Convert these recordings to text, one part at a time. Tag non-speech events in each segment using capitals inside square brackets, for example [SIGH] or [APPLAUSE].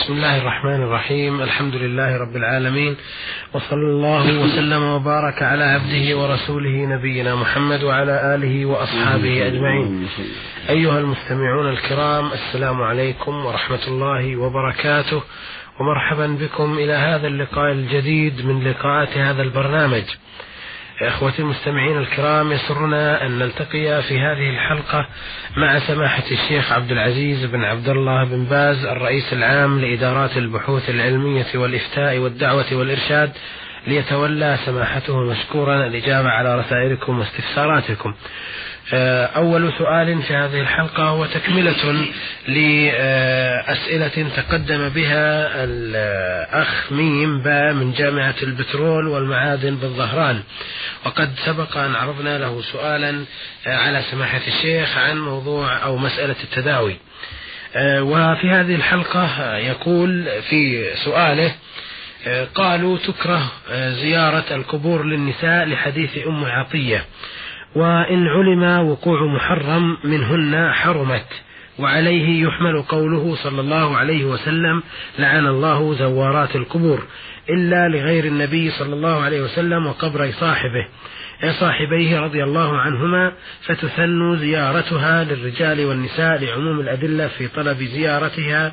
بسم الله الرحمن الرحيم. الحمد لله رب العالمين. وصلى الله وسلم وبارك على عبده ورسوله نبينا محمد وعلى آله وأصحابه أجمعين. أيها المستمعون الكرام السلام عليكم ورحمة الله وبركاته. ومرحبا بكم إلى هذا اللقاء الجديد من لقاءات هذا البرنامج. اخوتي المستمعين الكرام يسرنا أن نلتقي في هذه الحلقة مع سماحة الشيخ عبد العزيز بن عبد الله بن باز الرئيس العام لإدارات البحوث العلمية والإفتاء والدعوة والإرشاد ليتولى سماحته مشكورا الاجابه على رسائلكم واستفساراتكم. آه، أول سؤال في هذه الحلقة هو تكملة لأسئلة تقدم بها الأخ ميم با من جامعة البترول والمعادن بالظهران. وقد سبق أن عرضنا له سؤالا آه، على سماحة الشيخ عن موضوع أو مسألة التداوي. آه، وفي هذه الحلقة يقول في سؤاله قالوا تكره زيارة القبور للنساء لحديث أم عطية. وإن علم وقوع محرم منهن حرمت وعليه يحمل قوله صلى الله عليه وسلم لعن الله زوارات القبور إلا لغير النبي صلى الله عليه وسلم وقبر صاحبه. صاحبيه رضي الله عنهما فتثن زيارتها للرجال والنساء لعموم الأدلة في طلب زيارتها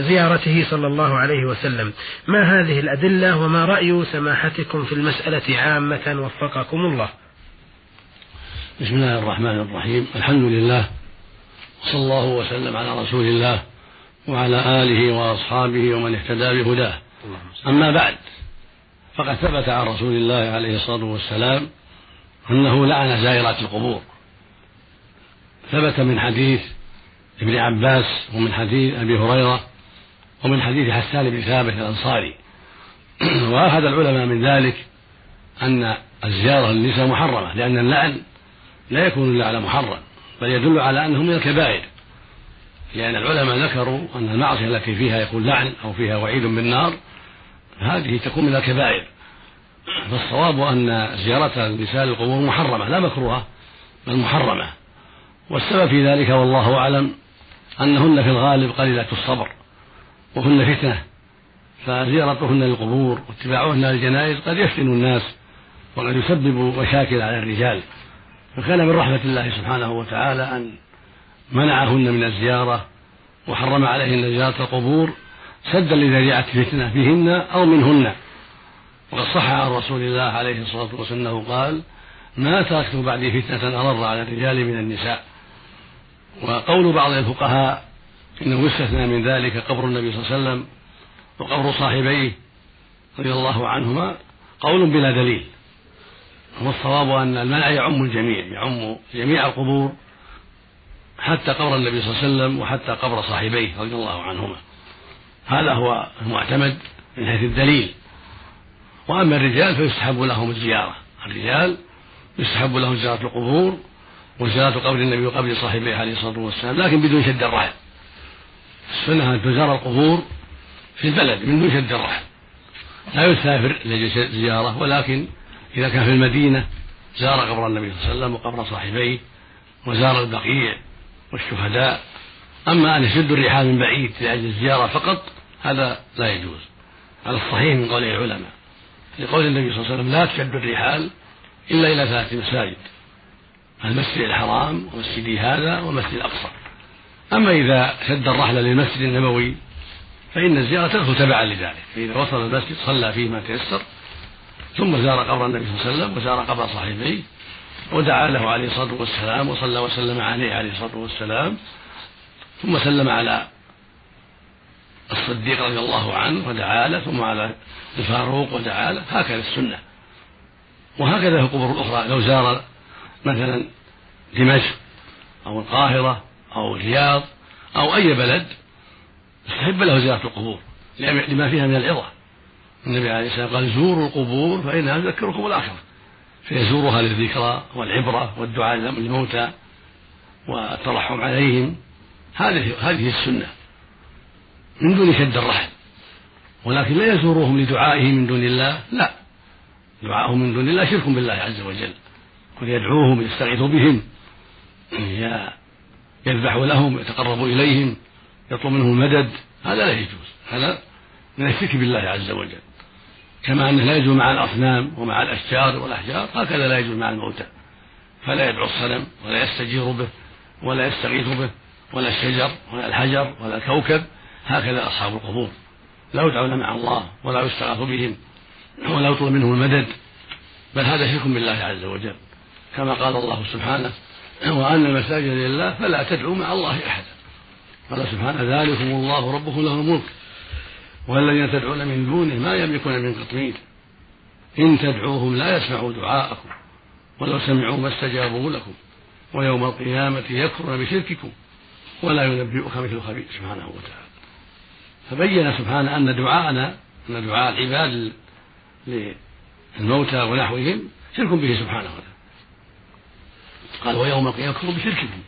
زيارته صلى الله عليه وسلم. ما هذه الأدلة وما رأي سماحتكم في المسألة عامة وفقكم الله؟ بسم الله الرحمن الرحيم. الحمد لله وصلى الله وسلم على رسول الله وعلى آله وأصحابه ومن اهتدى بهداه. أما بعد فقد ثبت عن رسول الله عليه الصلاة والسلام أنه لعن زائرات القبور. ثبت من حديث ابن عباس ومن حديث أبي هريرة ومن حديث حسان بن ثابت الأنصاري. [CLEARS THROAT] وأخذ العلماء من ذلك أن الزيارة للنساء محرمة لأن اللعن لا يكون إلا على محرم بل يدل على أنه من الكبائر. لأن العلماء ذكروا أن المعصية التي فيها يكون لعن أو فيها وعيد بالنار هذه تكون من الكبائر. فالصواب أن زيارة النساء للقبور محرمة لا مكروهة بل محرمة. والسبب في ذلك والله أعلم أنهن في الغالب قليلة الصبر وهن فتنة. فزيارتهن للقبور واتباعهن للجنائز قد يفتن الناس وقد يسبب مشاكل على الرجال. فكان من رحمة الله سبحانه وتعالى أن منعهن من الزيارة وحرم عليهن زيارة القبور سدا لذريعة فتنة بهن أو منهن. وقد صح عن رسول الله عليه الصلاة والسلام أنه قال ما تركت بعدي فتنة أضر على الرجال من النساء. وقول بعض الفقهاء إنه يستثنى من ذلك قبر النبي صلى الله عليه وسلم وقبر صاحبيه رضي الله عنهما قول بلا دليل. والصواب أن المنع يعم الجميع يعم جميع القبور حتى قبر النبي صلى الله عليه وسلم وحتى قبر صاحبيه رضي الله عنهما. هذا هو المعتمد من حيث الدليل. وأما الرجال فيستحب لهم الزيارة. الرجال يستحب لهم زيارة القبور وزيارة قبر النبي وقبر صاحبيه عليه الصلاة والسلام لكن بدون شد الرحل السنة أن تزار القبور في البلد من دون شد الرحل لا يسافر لزيارة ولكن إذا كان في المدينة زار قبر النبي صلى الله عليه وسلم وقبر صاحبيه وزار البقيع والشهداء. أما أن يشد الرحال من بعيد لأجل الزيارة فقط هذا لا يجوز. على الصحيح من قول العلماء. لقول النبي صلى الله عليه وسلم لا تشد الرحال إلا إلى ثلاث مساجد. المسجد الحرام ومسجدي هذا ومسجد الأقصى. أما إذا شد الرحل للمسجد النبوي فإن الزيارة تدخل تبعا لذلك. فإذا وصل المسجد صلى فيه ما تيسر ثم زار قبر النبي صلى الله عليه وسلم وزار قبر صاحبيه ودعا له عليه الصلاة والسلام وصلى وسلم عليه عليه الصلاة والسلام. ثم سلم على الصديق رضي الله عنه ودعا له ثم على الفاروق ودعا له. هكذا السنة. وهكذا في القبور الأخرى. لو زار مثلا دمشق أو القاهرة أو الرياض أو أي بلد استحب له زيارة القبور لما فيها من العظة. النبي عليه الصلاة والسلام قال زوروا القبور فانها تذكركم الآخرة. فيزورها للذكرى والعبرة والدعاء للموتى والترحم عليهم. هذه هذه السنة. من دون شد الرحل ولكن لا يزورهم لدعائه من دون الله. لا. دعاءهم من دون الله شرك بالله عز وجل. ويدعوهم يستغيث بهم. يذبح لهم يتقرب إليهم يطلب منهم المدد هذا لا يجوز. هذا من الشرك بالله عز وجل. كما أنه لا يجوز مع الأصنام ومع الأشجار والأحجار هكذا لا يجوز مع الموتى. فلا يدعو الصنم ولا يستجير به ولا يستغيث به ولا الشجر ولا الحجر ولا الكوكب هكذا أصحاب القبور. لا يدعون مع الله ولا يستغاث بهم ولا يطلب منهم المدد بل هذا شرك بالله عز وجل. كما قال الله سبحانه وأن المساجد لله فلا تدعوا مع الله أحدا. قال سبحانه ذلكم الله ربكم له الملك. والذين تدعون من دونه ما يملكون من قطمير إن تدعوهم لا يسمعوا دعاءكم ولو سمعوا ما استجابوا لكم ويوم القيامة يكفرون بشرككم ولا ينبئك مثل خبير سبحانه وتعالى. فبين سبحانه أن دعاءنا أن دعاء العباد للموتى ونحوهم شرك به سبحانه وتعالى. قال ويوم القيامة يكفرون بشرككم.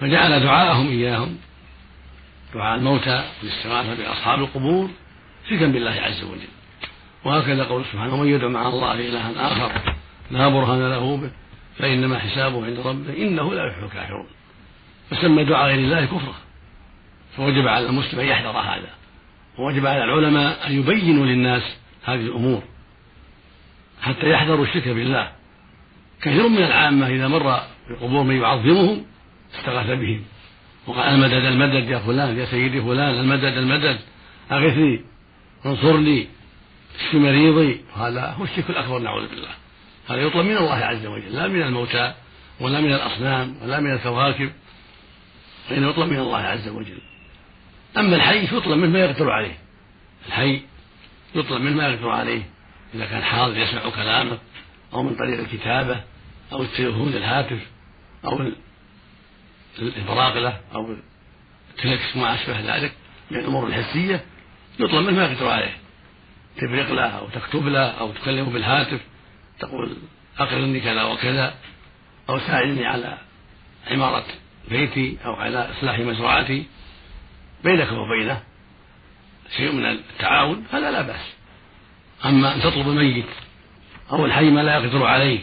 فجعل دعاءهم إياهم دعاء الموتى والاستغاثة بأصحاب القبور شركا بالله عز وجل. وهكذا قول سبحانه ومن يدعو مع الله إلها آخر لا برهان له به فإنما حسابه عند ربه إنه لا يفلح الكافرون. فسمى دعاء غير الله كفرا. فوجب على المسلم أن يحذر هذا. ووجب على العلماء أن يبينوا للناس هذه الأمور حتى يحذروا الشرك بالله. كثير من العامة إذا مر بقبور من يعظمهم استغاث بهم. وقال المدد المدد يا فلان يا سيدي فلان المدد المدد. أغثني انصرني اشف مريضي. هذا هو الشرك الأكبر نعوذ بالله. هذا يطلب من الله عز وجل لا من الموتى ولا من الأصنام ولا من الكواكب فإنه يطلب من الله عز وجل. أما الحي فيطلب منه ما يقدر عليه. الحي يطلب منه ما يقدر عليه. إذا كان حاضر يسمع كلامه أو من طريق الكتابة أو التليفون الهاتف أو البراغلة أو التلكس وما أشبه ذلك من الأمور الحسية يطلب منه ما يقدر عليه. تبرق له أو تكتب له أو تكلمه بالهاتف تقول أقرني كذا وكذا أو ساعدني على عمارة بيتي أو على إصلاح مزرعتي بينك وبينه شيء من التعاون هذا لا بأس. أما أن تطلب الميت أو الحي ما لا يقدر عليه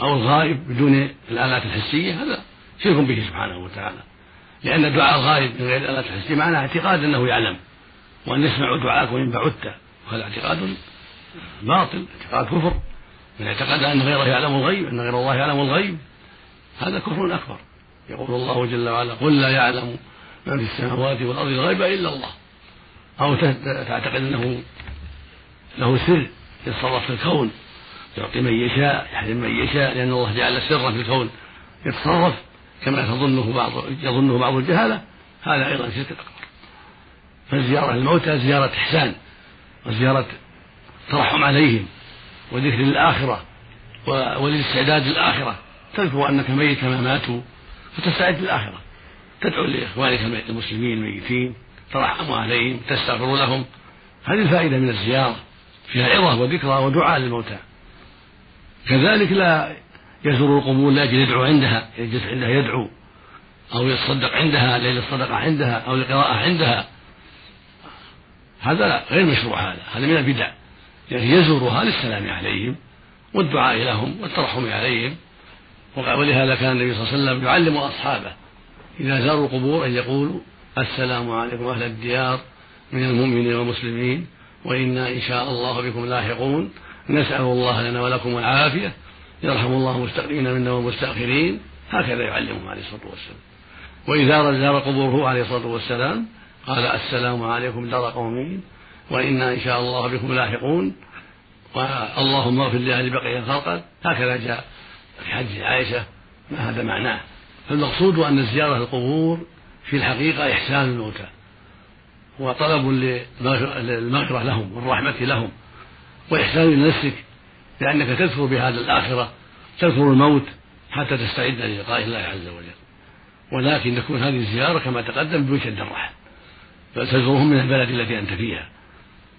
أو الغائب بدون الآلات الحسية هذا شرك به سبحانه وتعالى. لأن دعاء الغائب من غير الآلات الحسية معناه اعتقاد أنه يعلم. وأن يسمع دعاءك وإن بعدت وهذا اعتقاد باطل اعتقاد كفر. من اعتقد أن غيره يعلم الغيب أن غير الله يعلم الغيب هذا كفر أكبر. يقول الله جل وعلا قل لا يعلم من في السماوات والأرض الغيب إلا الله. أو تعتقد أنه له سر يتصرف في الكون يعطي من يشاء يحرم من يشاء لأن الله جعل سرا في الكون يتصرف. كما تظنه بعض يظنه بعض الجهالة هذا أيضا شرك أكبر. فزيارة الموتى زيارة إحسان وزيارة ترحم عليهم وذكر للآخرة وللاستعداد للآخرة. تذكر أنك ميت كما ماتوا فتستعد للآخرة. تدعو لإخوانك المسلمين الميتين ترحم عليهم تستغفر لهم. هذه الفائدة من الزيارة. فيها عظة وذكرى ودعاء للموتى. كذلك لا يزور القبور لأجل يدعو عندها يجلس عندها يدعو أو يتصدق عندها ليلة الصدقة عندها أو القراءة عندها. هذا غير مشروع هذا هذا من البدع. يعني يزورها للسلام عليهم والدعاء لهم والترحم عليهم. ولهذا كان النبي صلى الله عليه وسلم يعلم أصحابه. إذا زاروا القبور أن يقولوا السلام عليكم أهل الديار من المؤمنين والمسلمين وإنا إن شاء الله بكم لاحقون. نسأل الله لنا ولكم العافية. يرحم الله المستقدمين منا والمستأخرين هكذا يعلمهم عليه الصلاة والسلام. وإذا زار قبوره عليه الصلاة والسلام قال السلام عليكم دار قومين وإنا إن شاء الله بكم لاحقون اللهم اغفر لأهل بقية خلقا هكذا جاء في حديث عائشة ما هذا معناه. فالمقصود أن زيارة القبور في الحقيقة إحسان الموتى وطلب للمغفرة لهم والرحمة لهم وإحسان لنفسك لأنك تذكر بهذا الآخرة تذكر الموت حتى تستعد للقاء الله عز وجل. ولكن تكون هذه الزيارة كما تقدم بدون شد الرحل. بل تزورهم من البلد التي أنت فيها.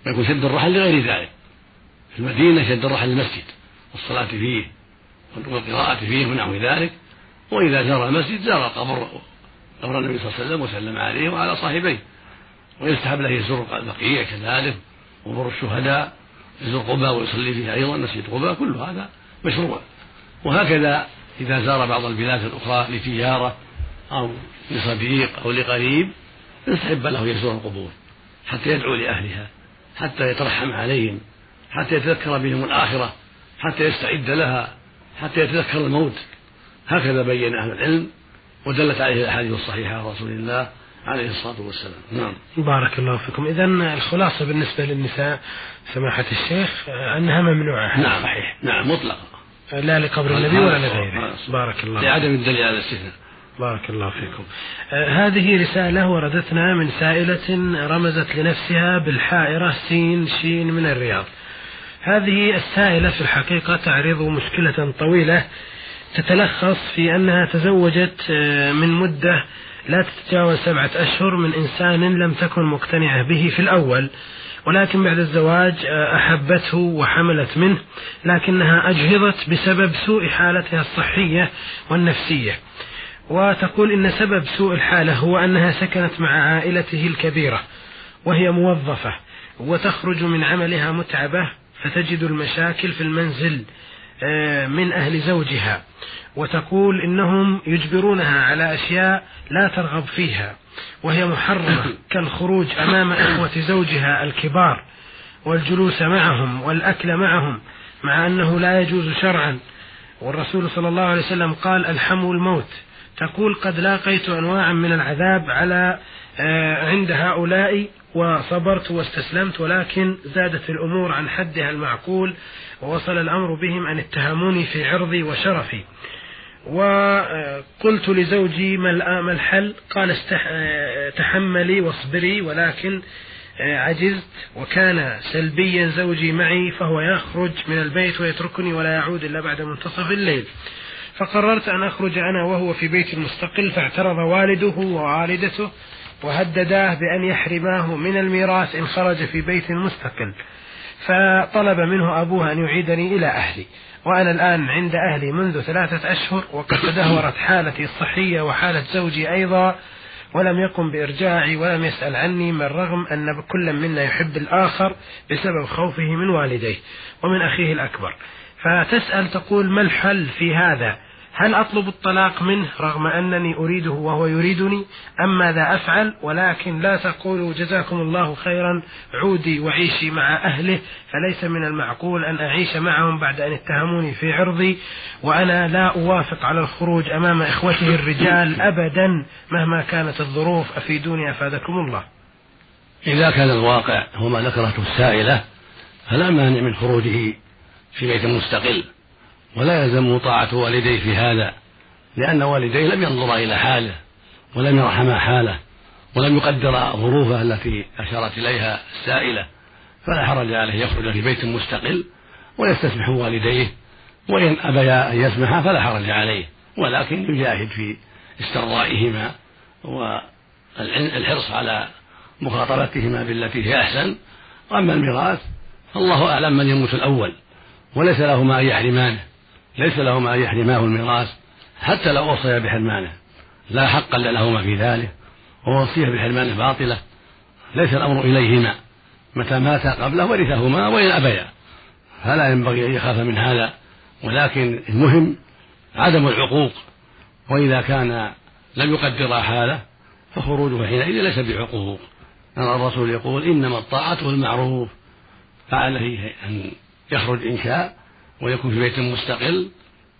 يكون شد الرحل لغير ذلك. في المدينة شد الرحل المسجد والصلاة فيه والقراءة فيه ونحو ذلك. وإذا زار المسجد زار قبر قبر النبي صلى الله عليه وسلم وسلم عليه وعلى صاحبيه. ويستحب له يزور البقيع كذلك وقبور الشهداء. يزور قباء ويصلي فيها أيضا مسجد قباء كل هذا مشروع. وهكذا إذا زار بعض البلاد الأخرى لتجارة أو لصديق أو لقريب يستحب له يزور القبور حتى يدعو لأهلها حتى يترحم عليهم حتى يتذكر بهم الآخرة حتى يستعد لها حتى يتذكر الموت. هكذا بين أهل العلم ودلت عليه الأحاديث الصحيحة عن رسول الله عليه الصلاة والسلام. نعم. بارك الله فيكم. إذا الخلاصة بالنسبة للنساء سماحة الشيخ أنها ممنوعة نعم. صحيح. نعم مطلقا لا لقبر النبي ولا لغيره. بارك الله لعدم الدليل على الاستثناء. بارك الله فيكم. آه هذه رسالة وردتنا من سائلة رمزت لنفسها بالحائرة سين شين من الرياض. هذه السائلة في الحقيقة تعرض مشكلة طويلة تتلخص في أنها تزوجت آه من مدة لا تتجاوز سبعة أشهر من إنسان لم تكن مقتنعة به في الأول ولكن بعد الزواج آه، أحبته وحملت منه لكنها أجهضت بسبب سوء حالتها الصحية والنفسية. وتقول إن سبب سوء الحالة هو أنها سكنت مع عائلته الكبيرة وهي موظفة وتخرج من عملها متعبة فتجد المشاكل في المنزل آه، من أهل زوجها. وتقول إنهم يجبرونها على أشياء لا ترغب فيها وهي محرمة [COUGHS] كالخروج أمام إخوة زوجها الكبار والجلوس معهم والأكل معهم مع أنه لا يجوز شرعا. والرسول صلى الله عليه وسلم قال الحم الموت تقول قد لاقيت أنواعا من العذاب على آه، عند هؤلاء وصبرت واستسلمت ولكن زادت الأمور عن حدها المعقول ووصل الأمر بهم أن اتهموني في عرضي وشرفي وقلت لزوجي ما الحل؟ قال تحملي واصبري ولكن عجزت. وكان سلبيا زوجي معي فهو يخرج من البيت ويتركني ولا يعود إلا بعد منتصف الليل. فقررت أن أخرج أنا وهو في بيت مستقل فاعترض والده ووالدته وهدداه بأن يحرماه من الميراث إن خرج في بيت مستقل. فطلب منه أبوه أن يعيدني إلى أهلي. وأنا الآن عند أهلي منذ ثلاثة أشهر وقد تدهورت حالتي الصحية وحالة زوجي أيضا ولم يقم بإرجاعي ولم يسأل عني من رغم أن كل منا يحب الآخر بسبب خوفه من والديه ومن أخيه الأكبر. فتسأل تقول ما الحل في هذا؟ هل أطلب الطلاق منه رغم أنني أريده وهو يريدني؟ أم ماذا أفعل؟ ولكن لا تقولوا جزاكم الله خيرا عودي وعيشي مع أهله. فليس من المعقول أن أعيش معهم بعد أن اتهموني في عرضي. وأنا لا أوافق على الخروج أمام إخوته الرجال أبدا مهما كانت الظروف. أفيدوني أفادكم الله. إذا كان الواقع هو ما ذكرته السائلة فلا مانع من خروجه في بيت مستقل. ولا يلزم طاعة والديه في هذا لأن والديه لم ينظرا إلى حاله ولم يرحما حاله ولم يقدر ظروفه التي أشارت إليها السائلة فلا حرج عليه يخرج في بيت مستقل ويستسمح والديه وإن أبيا أن يسمح فلا حرج عليه ولكن يجاهد في استرضائهما والحرص على مخاطبتهما بالتي هي أحسن. وأما الميراث فالله أعلم من يموت الأول وليس له ما أن يحرمانه. ليس لهما أن يحرماه الميراث حتى لو وصيا بحرمانه. لا حق لهما في ذلك ووصيه بحرمانه باطلة. ليس الأمر إليهما متى مات قبله ورثهما وإن أبيا. فلا ينبغي أن يخاف من هذا ولكن المهم عدم العقوق. وإذا كان لم يقدر حاله فخروجه حينئذ ليس بعقوق. أن الرسول يقول إنما الطاعة المعروف. فعليه أن يخرج إن شاء ويكون في بيت مستقل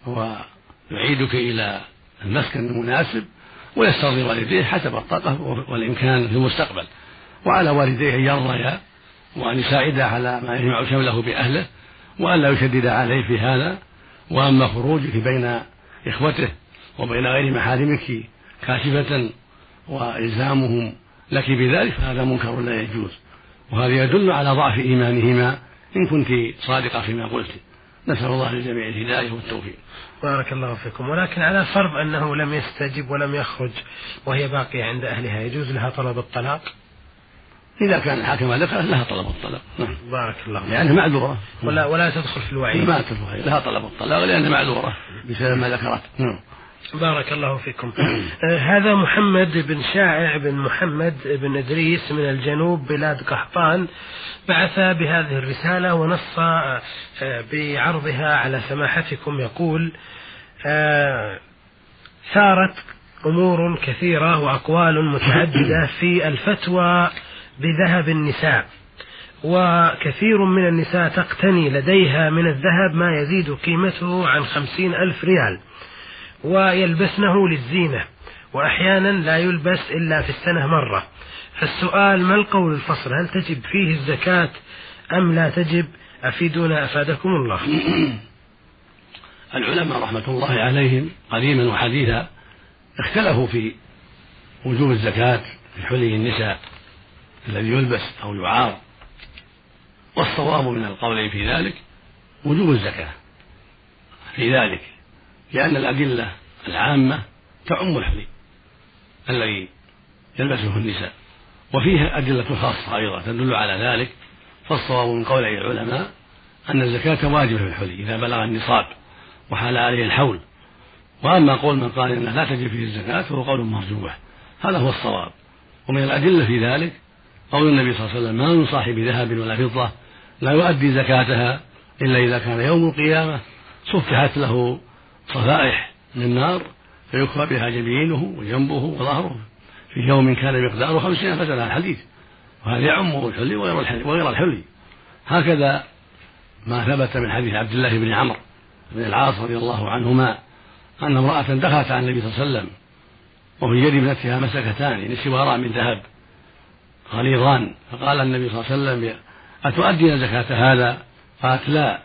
ويعيدك إلى المسكن المناسب ويسترضي والديه حسب الطاقة والإمكان في المستقبل. وعلى والديه أن يرضيا وأن يساعدا على ما يجمع شمله بأهله وأن لا يشدد عليه في هذا. وأما خروجك بين إخوته وبين غير محارمك كاشفة وإلزامهم لك بذلك فهذا منكر لا يجوز. وهذا يدل على ضعف إيمانهما إن كنت صادقة فيما قلت. نسأل الله للجميع الهداية والتوفيق. بارك الله فيكم. ولكن على فرض أنه لم يستجب ولم يخرج وهي باقية عند أهلها يجوز لها طلب الطلاق؟ إذا كان الحاكم ذكر لها طلب الطلاق. نعم. بارك الله لأنها معذورة. ولا ولا تدخل في الوعيد. ما تدخل لها طلب الطلاق لأنها معذورة. بسبب ما ذكرت. نعم. بارك الله فيكم. آه هذا محمد بن شائع بن محمد بن إدريس من الجنوب بلاد قحطان. بعث بهذه الرسالة ونص آه بعرضها على سماحتكم. يقول آه ثارت أمور كثيرة وأقوال متعددة [COUGHS] في الفتوى بذهب النساء. وكثير من النساء تقتني لديها من الذهب ما يزيد قيمته عن خمسين ألف ريال. ويلبسنه للزينة وأحيانا لا يلبس إلا في السنة مرة. فالسؤال ما القول الفصل؟ هل تجب فيه الزكاة أم لا تجب؟ أفيدونا أفادكم الله. [CLEARS THROAT] العلماء رحمة الله عليهم قديما وحديثا اختلفوا في وجوب الزكاة في حلي النساء الذي يلبس أو يعار. والصواب من القولين في ذلك وجوب الزكاة في ذلك. لأن الأدلة العامة تعم الحلي الذي يلبسه النساء. وفيه أدلة خاصة أيضا تدل على ذلك فالصواب من قول العلماء أن الزكاة واجبة في الحلي إذا بلغ النصاب وحال عليه الحول. وأما قول من قال إنها لا تجب فيه الزكاة فهو قول مرجوح. هذا هو الصواب. ومن الأدلة في ذلك قول النبي صلى الله عليه وسلم ما من صاحب ذهب ولا فضة لا يؤدي زكاتها إلا إذا كان يوم القيامة صفحت له صفائح من النار فيكفى بها جبينه وجنبه وظهره. في يوم كان مقداره خمسين ألف سنة الحديث. وهذا يعم الحلي وغير الحلي وغير الحلي. هكذا ما ثبت من حديث عبد الله بن عمرو بن العاص رضي الله عنهما أن امرأة دخلت على النبي صلى الله عليه وسلم وفي يد ابنتها مسكتان نسوارا من ذهب غليظان. فقال النبي صلى الله عليه وسلم أتؤدين زكاة هذا؟ قالت لا.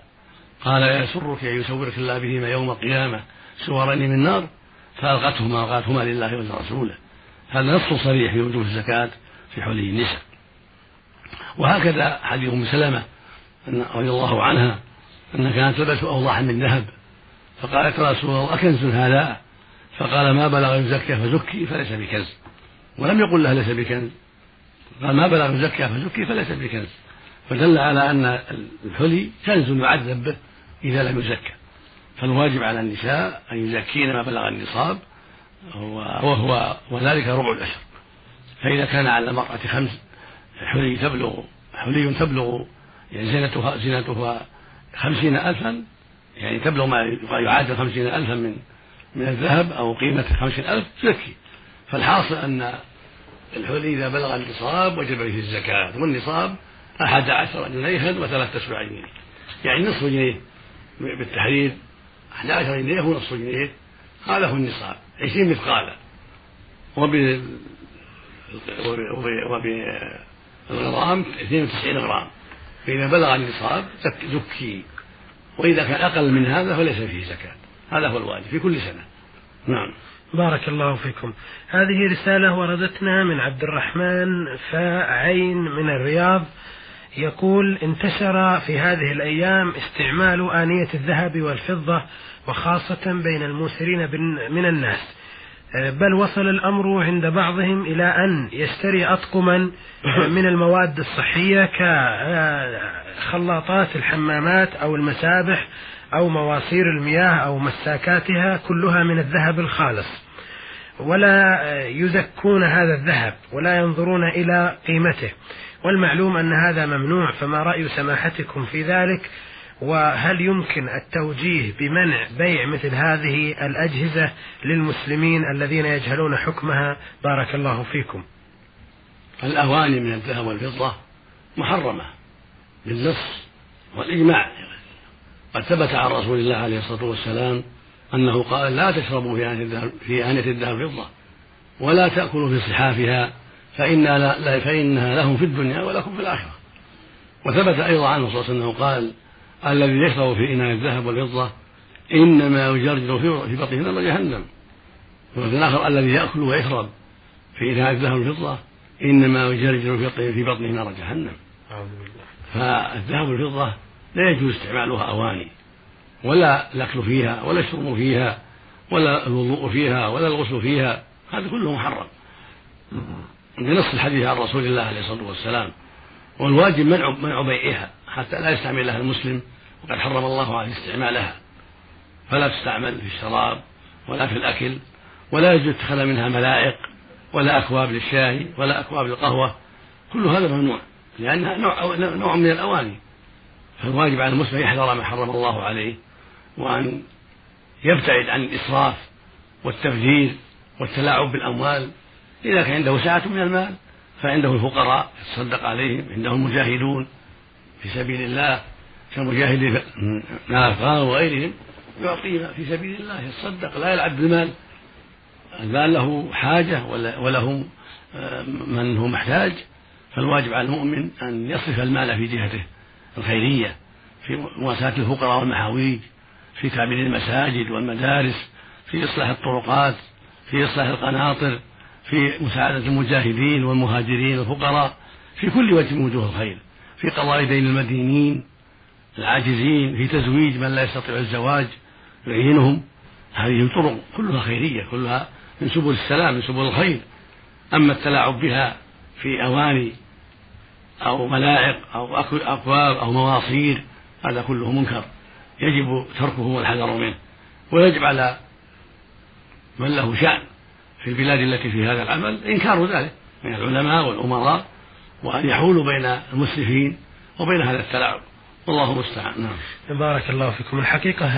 قال يسرك أن يسورك الله بهما يوم القيامة سوارين من نار فألقتهما وقالتهما لله ولرسوله. هذا نص صريح في وجوب الزكاة في حلي النساء. وهكذا حديث أم سلمة رضي الله عنها انها كانت تلبس أوضاحا من ذهب. فقالت رسول الله أكنز هذا؟ فقال ما بلغ يزكى فزكي فليس بكنز. ولم يقل لها ليس بكنز. قال ما بلغ يزكى فزكي فليس بكنز. فدل على أن الحلي كنز يعذب به. إذا لم يزكى. فالواجب على النساء أن يزكين ما بلغ النصاب وهو وذلك ربع الأشر فإذا كان على المرأة خمس حلي تبلغ حلي تبلغ يعني زينتها زينتها خمسين ألفا يعني تبلغ ما يعادل خمسين ألفا من من الذهب أو قيمة خمسين ألف تزكي. فالحاصل أن الحلي إذا بلغ النصاب وجب فيه الزكاة والنصاب أحد عشر جنيها وثلاثة أسبوع يعني نصف جنيه. بالتحرير أحد عشر جنيه ونصف جنيه هذا هو النصاب. عشرين مثقالا. وب وبالغرام 92 غرام. فإذا بلغ النصاب زكي. وإذا كان أقل من هذا فليس فيه زكاة. هذا هو الواجب في كل سنة. نعم. بارك الله فيكم. هذه رسالة وردتنا من عبد الرحمن فعين من الرياض. يقول انتشر في هذه الأيام استعمال آنية الذهب والفضة وخاصة بين الموسرين من الناس. بل وصل الأمر عند بعضهم إلى أن يشتري أطقما من المواد الصحية كخلاطات الحمامات أو المسابح أو مواصير المياه أو مساكاتها كلها من الذهب الخالص. ولا يزكون هذا الذهب ولا ينظرون إلى قيمته. والمعلوم أن هذا ممنوع فما رأي سماحتكم في ذلك؟ وهل يمكن التوجيه بمنع بيع مثل هذه الأجهزة للمسلمين الذين يجهلون حكمها؟ بارك الله فيكم. الأواني من الذهب والفضة محرمة بالنص والإجماع. قد ثبت عن رسول الله عليه الصلاة والسلام أنه قال لا تشربوا في آنية الذهب في آنية الذهب والفضة ولا تأكلوا في صحافها فإنها, لا فإنها لهم في الدنيا ولكم في الآخرة. وثبت أيضا عنه صلى الله عليه وسلم قال الذي يشرب في إناء الذهب والفضة إنما يجرجر في بطنه نار جهنم. وفي الآخر الذي يأكل ويشرب في إناء الذهب والفضة إنما يجرجر في بطنه نار جهنم. فالذهب والفضة لا يجوز استعمالها أواني. ولا الأكل فيها ولا الشرب فيها ولا الوضوء فيها ولا الغسل فيها هذا كله محرم. بنص الحديث عن رسول الله عليه الصلاة والسلام والواجب منع منع بيعها حتى لا يستعملها المسلم وقد حرم الله عليه استعمالها. فلا تستعمل في الشراب ولا في الأكل ولا يجوز اتخاذ منها ملائق ولا أكواب للشاي ولا أكواب للقهوة كل هذا ممنوع لأنها نوع, نوع من الأواني. فالواجب على المسلم يحذر ما حرم الله عليه. وأن يبتعد عن الإسراف والتفجير والتلاعب بالأموال. إذا كان عنده سعة من المال فعنده الفقراء يتصدق عليهم عنده المجاهدون في سبيل الله كمجاهد الأفغان وغيرهم يعطيهم في سبيل الله يتصدق لا يلعب بالمال. المال له حاجة وله آه، من هو محتاج. فالواجب على المؤمن أن يصرف المال في جهته الخيرية في مواساة الفقراء والمحاويج. في تعمير المساجد والمدارس في إصلاح الطرقات في إصلاح القناطر في مساعدة المجاهدين والمهاجرين والفقراء في كل وجه من وجوه الخير في قضاء دين المدينين العاجزين في تزويج من لا يستطيع الزواج يعينهم. هذه طرق كلها خيرية كلها من سبل السلام من سبل الخير. أما التلاعب بها في أواني أو ملاعق أو أكواب أو مواصير هذا كله منكر. يجب تركه والحذر منه. ويجب على من له شأن في البلاد التي في هذا العمل إنكار ذلك من العلماء والأمراء وأن يحولوا بين المسرفين وبين هذا التلاعب. والله المستعان. نعم. بارك الله فيكم. الحقيقة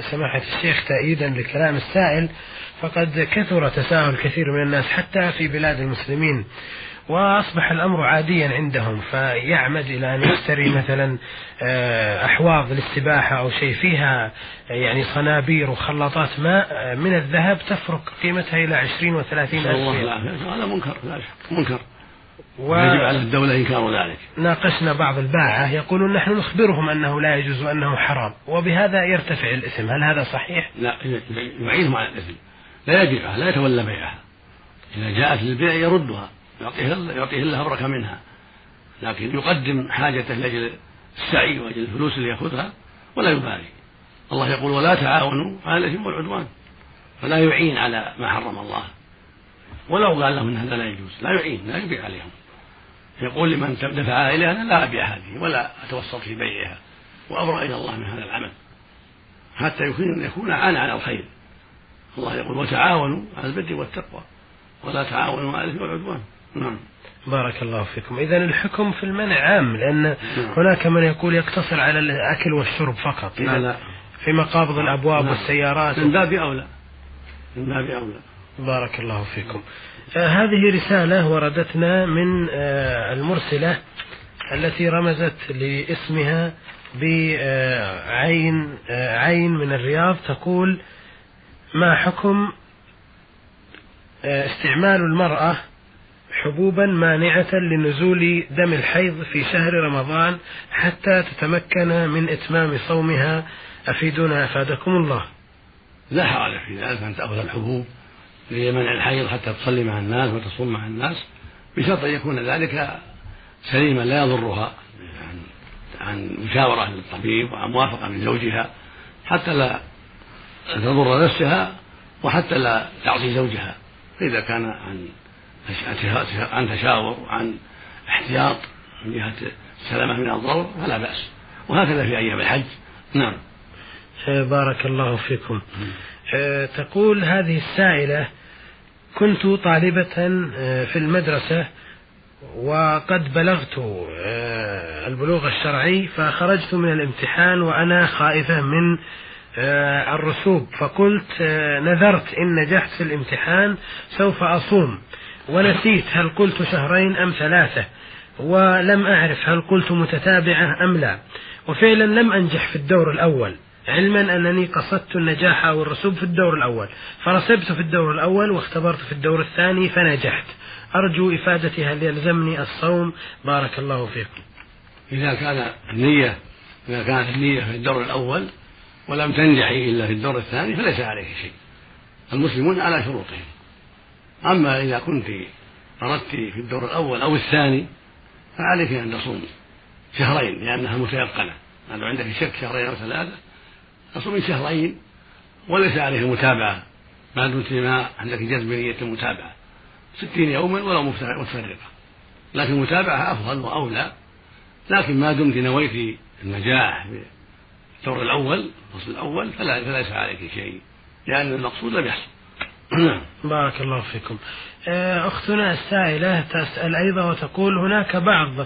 سماحة الشيخ تأييدا لكلام السائل فقد كثر تساهل كثير من الناس حتى في بلاد المسلمين. وأصبح الأمر عاديا عندهم فيعمد إلى أن يشتري مثلا آه، أحواض للسباحة أو شيء فيها يعني صنابير وخلاطات ماء آه، من الذهب تفرق قيمتها إلى عشرين وثلاثين ألف الله هذا منكر لا شك منكر. و... يجب على الدولة إنكار ذلك. ناقشنا بعض الباعة يقولون نحن نخبرهم أنه لا يجوز وأنه حرام وبهذا يرتفع الإثم. هل هذا صحيح؟ لا يعينهم على الإثم. لا يبيعها لا يتولى بيعها. إذا جاءت للبيع يردها. يعطيه يعطيه الله أبرك منها. لكن يقدم حاجته لأجل السعي وأجل الفلوس اللي يأخذها ولا يبالي. الله يقول ولا تعاونوا على الإثم والعدوان. فلا يعين على ما حرم الله. ولو قال لهم إن هذا لا يجوز لا يعين لا يبيع عليهم. يقول لمن دفعها إليها أنا لا أبيع هذه ولا أتوسط في بيعها. وأبرأ إلى الله من هذا العمل. حتى يكون يكون عان على الخير. الله يقول وتعاونوا على البر والتقوى. ولا تعاونوا على الإثم والعدوان. نعم. بارك الله فيكم. إذا الحكم في المنع عام لأن نعم. هناك من يقول يقتصر على الأكل والشرب فقط. لا لا. في مقابض الأبواب نعم. والسيارات. من باب أولى. من باب أولى. بارك الله فيكم. آه هذه رسالة وردتنا من آه المرسلة التي رمزت لاسمها بعين آه عين من الرياض تقول ما حكم آه، استعمال المرأة حبوبا مانعة لنزول دم الحيض في شهر رمضان حتى تتمكن من إتمام صومها. أفيدونا أفادكم الله. لا حرج في ذلك أن تأخذ الحبوب لمنع الحيض حتى تصلي مع الناس وتصوم مع الناس بشرط أن يكون ذلك سليما لا يضرها عن عن مشاورة للطبيب وعن موافقة من زوجها حتى لا تضر نفسها وحتى لا تعصي زوجها فإذا كان عن عن تشاور وعن احتياط من جهة السلامة من الضرر فلا بأس. وهكذا في أيام الحج. نعم. بارك الله فيكم. آه، تقول هذه السائلة كنت طالبة آه، في المدرسة وقد بلغت آه، البلوغ الشرعي فخرجت من الامتحان وأنا خائفة من الرسوب. فقلت نذرت إن نجحت في الامتحان سوف أصوم. ونسيت هل قلت شهرين أم ثلاثة ولم أعرف هل قلت متتابعة أم لا. وفعلا لم أنجح في الدور الأول علما أنني قصدت النجاح أو الرسوب في الدور الأول. فرسبت في الدور الأول واختبرت في الدور الثاني فنجحت. أرجو إفادتي هل يلزمني الصوم. بارك الله فيكم إذا كان النية إذا كانت النية في الدور الأول ولم تنجحي إلا في الدور الثاني فليس عليك شيء. المسلمون على شروطهم. أما إذا كنت أردت في الدور الأول أو الثاني فعليك أن تصوم شهرين لأنها متيقنة. لو عندك شك شهرين أو ثلاثة تصوم شهرين وليس عليه المتابعة ما دمت ما عندك جزم نية المتابعة. ستين يوما ولو متفرقة. لكن المتابعة أفضل وأولى. لكن ما دمت نويت النجاح في الدور الأول الفصل الأول فلا فليس عليك شيء لأن المقصود لم يحصل. [COUGHS] بارك الله فيكم. آه، أختنا السائلة تسأل أيضا وتقول هناك بعض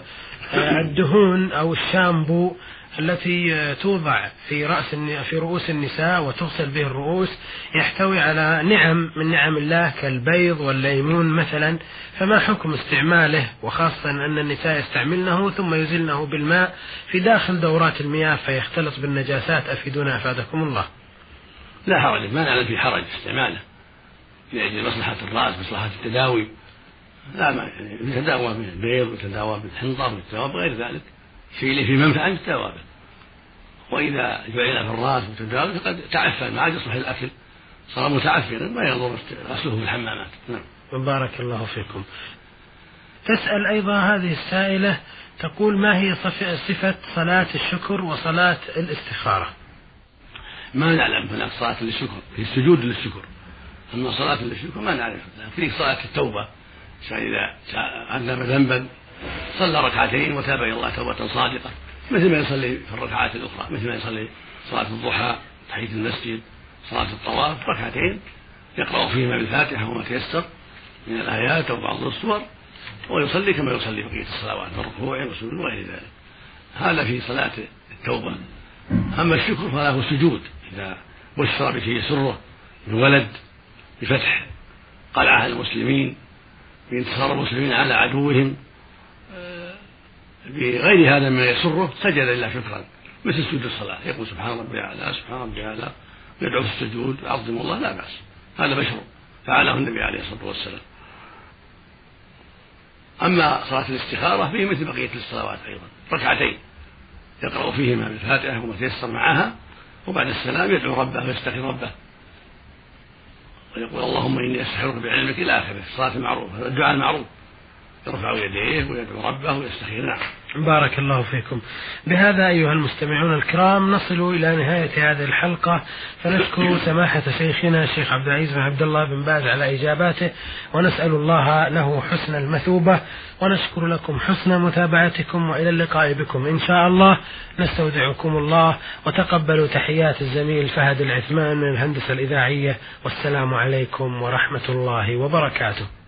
آه، الدهون أو الشامبو التي توضع في رأس في رؤوس النساء وتغسل به الرؤوس يحتوي على نعم من نعم الله كالبيض والليمون مثلا فما حكم استعماله؟ وخاصة أن النساء يستعملنه ثم يزلنه بالماء في داخل دورات المياه فيختلط بالنجاسات. أفيدونا أفادكم الله. لا حرج ما نعلم في حرج استعماله. لأجل مصلحة الرأس مصلحة التداوي. لا ما يعني يتداوى بالبيض ويتداوى بالحنطة ويتداوى بغير ذلك. في اللي في منفعة يتداوى به وإذا جعل في الرأس وتداوى فقد تعفن ما عاد يصلح الأكل. صار متعفنا ما يضر غسله في الحمامات. نعم. بارك الله فيكم. تسأل أيضا هذه السائلة تقول ما هي صفة صلاة الشكر وصلاة الاستخارة؟ ما نعلم هناك صلاة للشكر في السجود للشكر. أما صلاة للشكر ما نعرف. في صلاة التوبة إذا عذب ذنبا صلى ركعتين وتاب إلى الله توبة صادقة. مثل ما يصلي في الركعات الأخرى مثل ما يصلي صلاة الضحى تحية المسجد صلاة الطواف ركعتين. يقرأ فيهما بالفاتحة وما تيسر من الآيات أو بعض السور ويصلي كما يصلي بقية الصلوات من ركوع وسجود وغير ذلك. هذا في صلاة التوبة. أما الشكر فله السجود إذا بشر به سره بولد بفتح. قلعة المسلمين بانتصار المسلمين على عدوهم. بغير هذا مما يسره سجد لله شكرا. مثل سجود الصلاة. يقول سبحان ربي أعلى سبحان ربي أعلى. يدعو في السجود يعظم الله لا بأس. هذا مشروع فعله النبي عليه الصلاة والسلام. أما صلاة الاستخارة فيه مثل بقية الصلوات أيضا. ركعتين. يقرأ فيهما بالفاتحة وما تيسر معها. وبعد السلام يدعو ربه ويستغفر ربه. ويقول اللهم إني أستخيرك بعلمك إلى آخره الصلاة المعروفة الدعاء المعروف يرفع يديه ويدعو ربه ويستخير نعم بارك الله فيكم. بهذا أيها المستمعون الكرام نصل إلى نهاية هذه الحلقة. فنشكر سماحة شيخنا الشيخ عبد العزيز بن عبد الله بن باز على إجاباته ونسأل الله له حسن المثوبة ونشكر لكم حسن متابعتكم وإلى اللقاء بكم. إن شاء الله نستودعكم الله وتقبلوا تحيات الزميل فهد العثمان من الهندسة الإذاعية. والسلام عليكم ورحمة الله وبركاته.